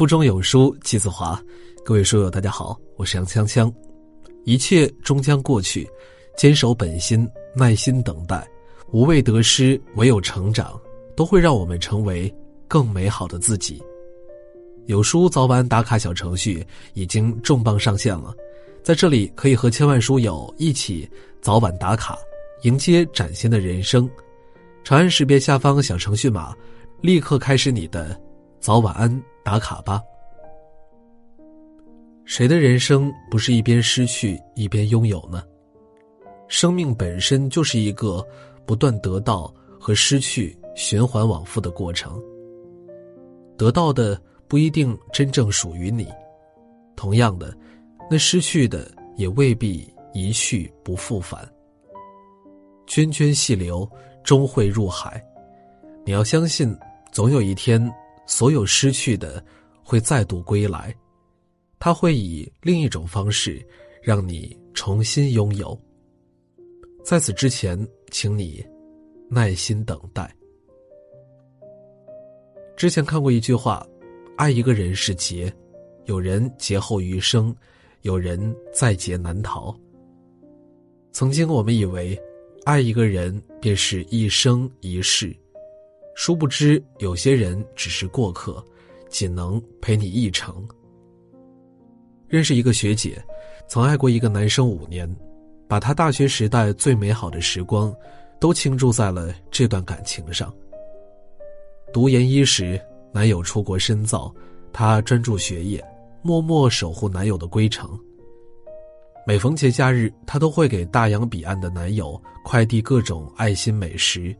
腹中有书气自华，各位书友大家好，我是杨锵锵。一切终将过去，坚守本心，耐心等待，无畏得失，唯有成长，都会让我们成为更美好的自己。有书早晚打卡小程序已经重磅上线了，在这里可以和千万书友一起早晚打卡，迎接崭新的人生。长按识别下方小程序码，立刻开始你的早晚安打卡吧。谁的人生不是一边失去一边拥有呢？生命本身就是一个不断得到和失去循环往复的过程。得到的不一定真正属于你，同样的，那失去的也未必一去不复返。涓涓细流。终会入海，你要相信，总有一天，所有失去的会再度归来，他会以另一种方式让你重新拥有。在此之前，请你耐心等待。之前看过一句话：“爱一个人是劫，有人劫后余生，有人在劫难逃。”曾经我们以为。爱一个人便是一生一世，殊不知有些人只是过客，仅能陪你一程。认识一个学姐，曾爱过一个男生五年，把她大学时代最美好的时光，都倾注在了这段感情上。读研一时，男友出国深造，她专注学业，默默守护男友的归程。每逢节假日，她都会给大洋彼岸的男友快递各种爱心美食，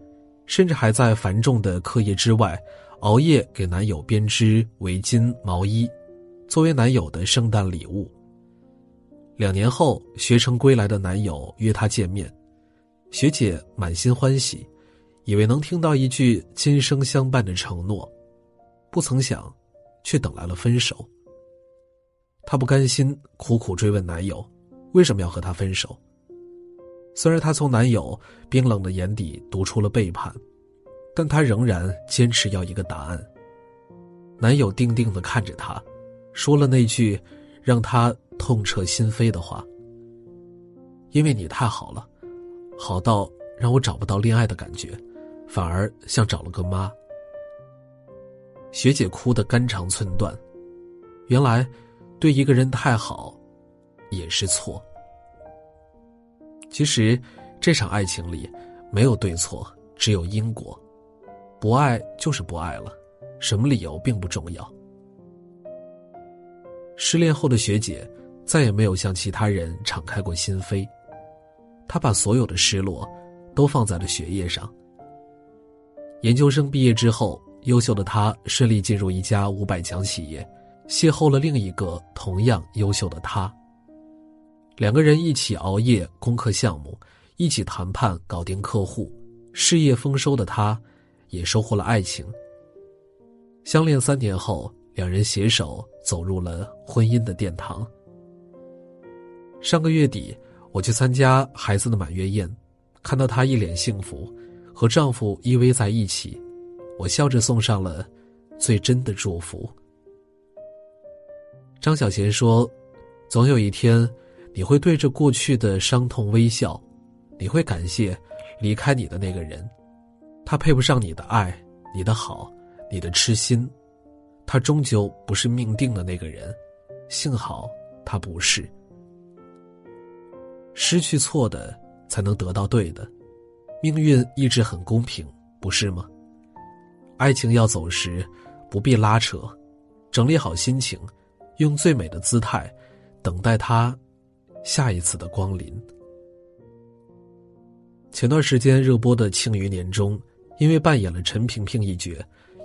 甚至还在繁重的课业之外，熬夜给男友编织围巾、毛衣，作为男友的圣诞礼物。两年后，学成归来的男友约她见面，学姐满心欢喜，以为能听到一句今生相伴的承诺，不曾想，却等来了分手。她不甘心，苦苦追问男友。为什么要和他分手？虽然她从男友冰冷的眼底读出了背叛，但她仍然坚持要一个答案。男友定定的看着她，说了那句让她痛彻心扉的话：“因为你太好了，好到让我找不到恋爱的感觉，反而像找了个妈。”学姐哭得肝肠寸断。原来，对一个人太好。也是错。其实，这场爱情里没有对错，只有因果。不爱就是不爱了，什么理由并不重要。失恋后的学姐再也没有向其他人敞开过心扉，她把所有的失落都放在了学业上。研究生毕业之后，优秀的她顺利进入一家五百强企业，邂逅了另一个同样优秀的他。两个人一起熬夜攻克项目，一起谈判搞定客户，事业丰收的他，也收获了爱情。相恋三年后，两人携手走入了婚姻的殿堂。上个月底，我去参加孩子的满月宴，看到她一脸幸福，和丈夫依偎在一起，我笑着送上了最真的祝福。张小娴说：“总有一天。”你会对着过去的伤痛微笑，你会感谢离开你的那个人，他配不上你的爱，你的好，你的痴心，他终究不是命定的那个人，幸好他不是。失去错的，才能得到对的，命运一直很公平，不是吗？爱情要走时，不必拉扯，整理好心情，用最美的姿态，等待他。下一次的光临。前段时间热播的《庆余年》中，因为扮演了陈萍萍一角，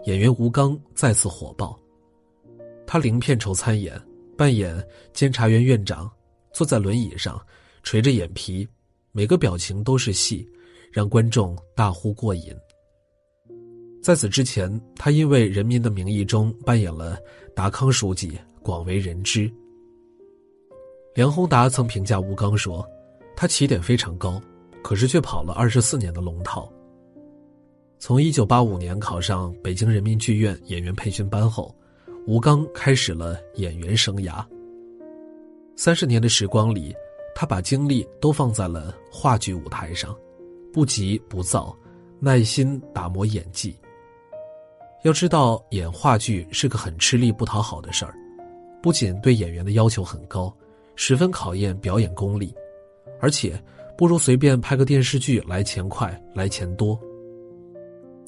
演员吴刚再次火爆。他零片酬参演，扮演监察院院长，坐在轮椅上，垂着眼皮，每个表情都是戏，让观众大呼过瘾。在此之前，他因为《人民的名义》中扮演了达康书记，广为人知。梁宏达曾评价吴刚说：“他起点非常高，可是却跑了二十四年的龙套。从一九八五年考上北京人民剧院演员培训班后，吴刚开始了演员生涯。三十年的时光里，他把精力都放在了话剧舞台上，不急不躁，耐心打磨演技。要知道，演话剧是个很吃力不讨好的事儿，不仅对演员的要求很高，十分考验表演功力，而且不如随便拍个电视剧来钱快来钱多。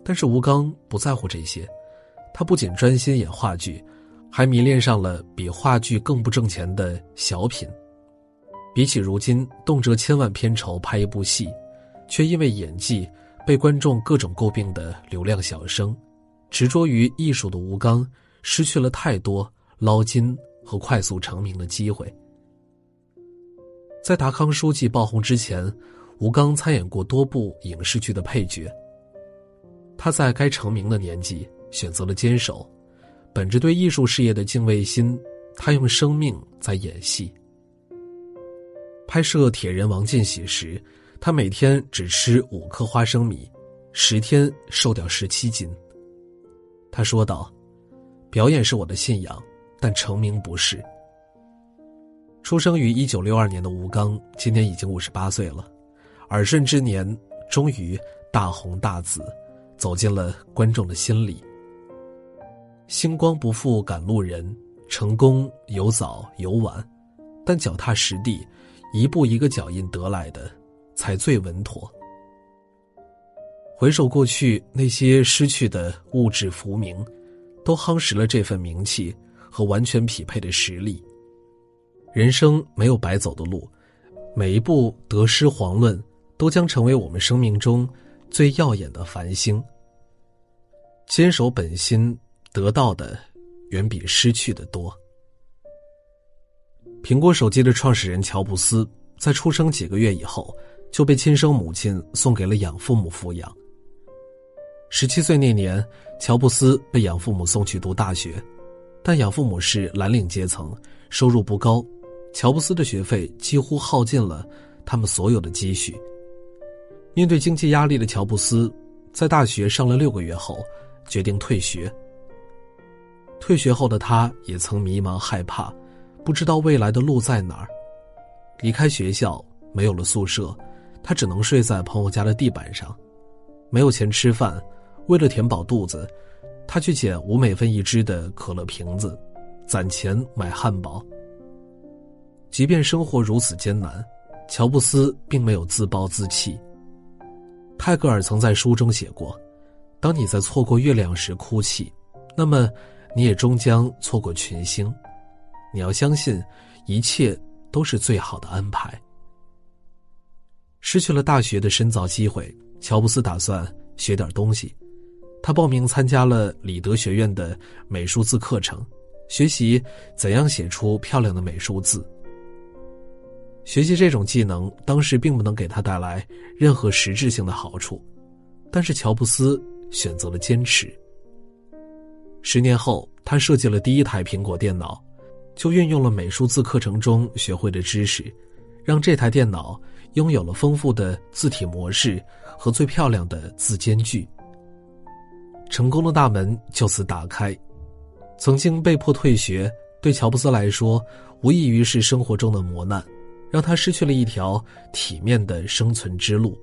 但是吴刚不在乎这些。他不仅专心演话剧，还迷恋上了比话剧更不挣钱的小品。比起如今动辄千万片酬拍一部戏，却因为演技被观众各种诟病的流量小生，执着于艺术的吴刚失去了太多捞金和快速成名的机会。在达康书记爆红之前，吴刚参演过多部影视剧的配角。他在该成名的年纪。选择了坚守，本着对艺术事业的敬畏心，他用生命在演戏。拍摄《铁人王进喜》时，他每天只吃五颗花生米，十天瘦掉十七斤。他说道：“表演是我的信仰，但成名不是。”出生于一九六二年的吴刚，今年已经五十八岁了，耳顺之年，终于大红大紫，走进了观众的心里。星光不负赶路人，成功有早有晚，但脚踏实地，一步一个脚印得来的，才最稳妥。回首过去，那些失去的物质浮名，都夯实了这份名气和完全匹配的实力。人生没有白走的路，每一步得失遑论，都将成为我们生命中最耀眼的繁星。坚守本心。得到的远比失去的多。苹果手机的创始人乔布斯在出生几个月以后就被亲生母亲送给了养父母抚养。十七岁那年，乔布斯被养父母送去读大学，但养父母是蓝领阶层，收入不高，乔布斯的学费几乎耗尽了他们所有的积蓄。面对经济压力的乔布斯，在大学上了六个月后，决定退学。退学后的他也曾迷茫害怕，不知道未来的路在哪儿。离开学校，没有了宿舍，他只能睡在朋友家的地板上。没有钱吃饭，为了填饱肚子，他去捡五美分一支的可乐瓶子，攒钱买汉堡。即便生活如此艰难，乔布斯并没有自暴自弃。泰戈尔曾在书中写过：“当你在错过月亮时哭泣，那么。”你也终将错过群星，你要相信，一切都是最好的安排。失去了大学的深造机会，乔布斯打算学点东西，他报名参加了里德学院的美术字课程，学习怎样写出漂亮的美术字。学习这种技能，当时并不能给他带来任何实质性的好处，但是乔布斯选择了坚持。十年后，他设计了第一台苹果电脑，就运用了美术字课程中学会的知识，让这台电脑拥有了丰富的字体模式和最漂亮的字间距。成功的大门就此打开。曾经被迫退学，对乔布斯来说，无异于是生活中的磨难，让他失去了一条体面的生存之路。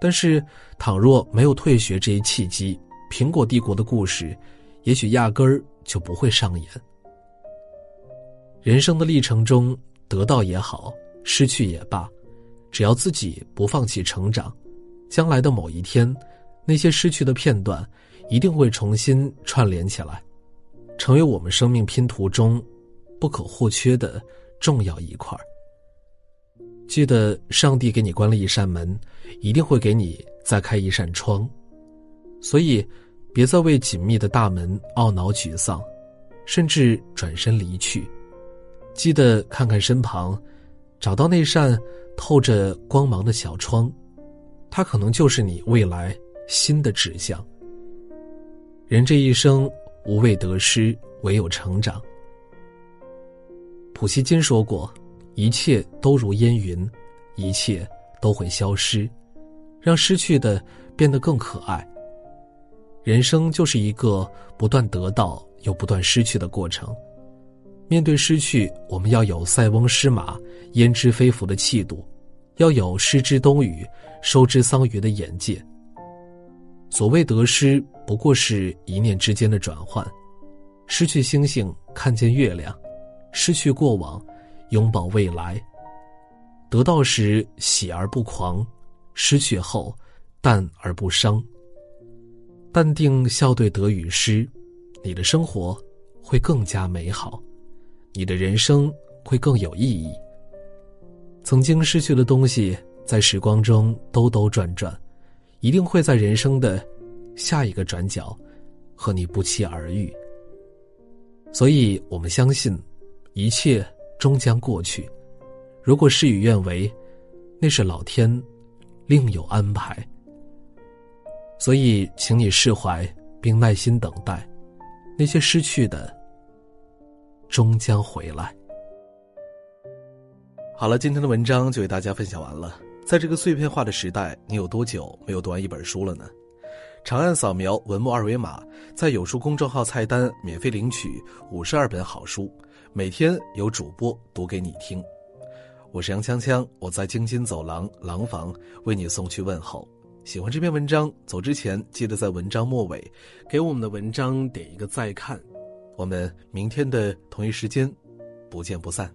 但是，倘若没有退学这一契机，苹果帝国的故事。也许压根儿就不会上演。人生的历程中，得到也好，失去也罢，只要自己不放弃成长，将来的某一天，那些失去的片段，一定会重新串联起来，成为我们生命拼图中不可或缺的重要一块记得，上帝给你关了一扇门，一定会给你再开一扇窗，所以。别再为紧密的大门懊恼沮丧，甚至转身离去。记得看看身旁，找到那扇透着光芒的小窗，它可能就是你未来新的指向。人这一生无畏得失，唯有成长。普希金说过：“一切都如烟云，一切都会消失，让失去的变得更可爱。”人生就是一个不断得到、又不断失去的过程。面对失去，我们要有塞翁失马焉知非福的气度，要有失之东隅收之桑榆的眼界。所谓得失，不过是一念之间的转换。失去星星，看见月亮；失去过往，拥抱未来。得到时喜而不狂，失去后淡而不伤。淡定笑对得与失，你的生活会更加美好，你的人生会更有意义。曾经失去的东西，在时光中兜兜转转，一定会在人生的下一个转角和你不期而遇。所以我们相信，一切终将过去。如果事与愿违，那是老天另有安排。所以，请你释怀，并耐心等待，那些失去的终将回来。好了，今天的文章就为大家分享完了。在这个碎片化的时代，你有多久没有读完一本书了呢？长按扫描文末二维码，在有书公众号菜单免费领取五十二本好书，每天有主播读给你听。我是杨锵锵，我在京津走廊廊坊为你送去问候。喜欢这篇文章，走之前记得在文章末尾给我们的文章点一个再看。我们明天的同一时间不见不散。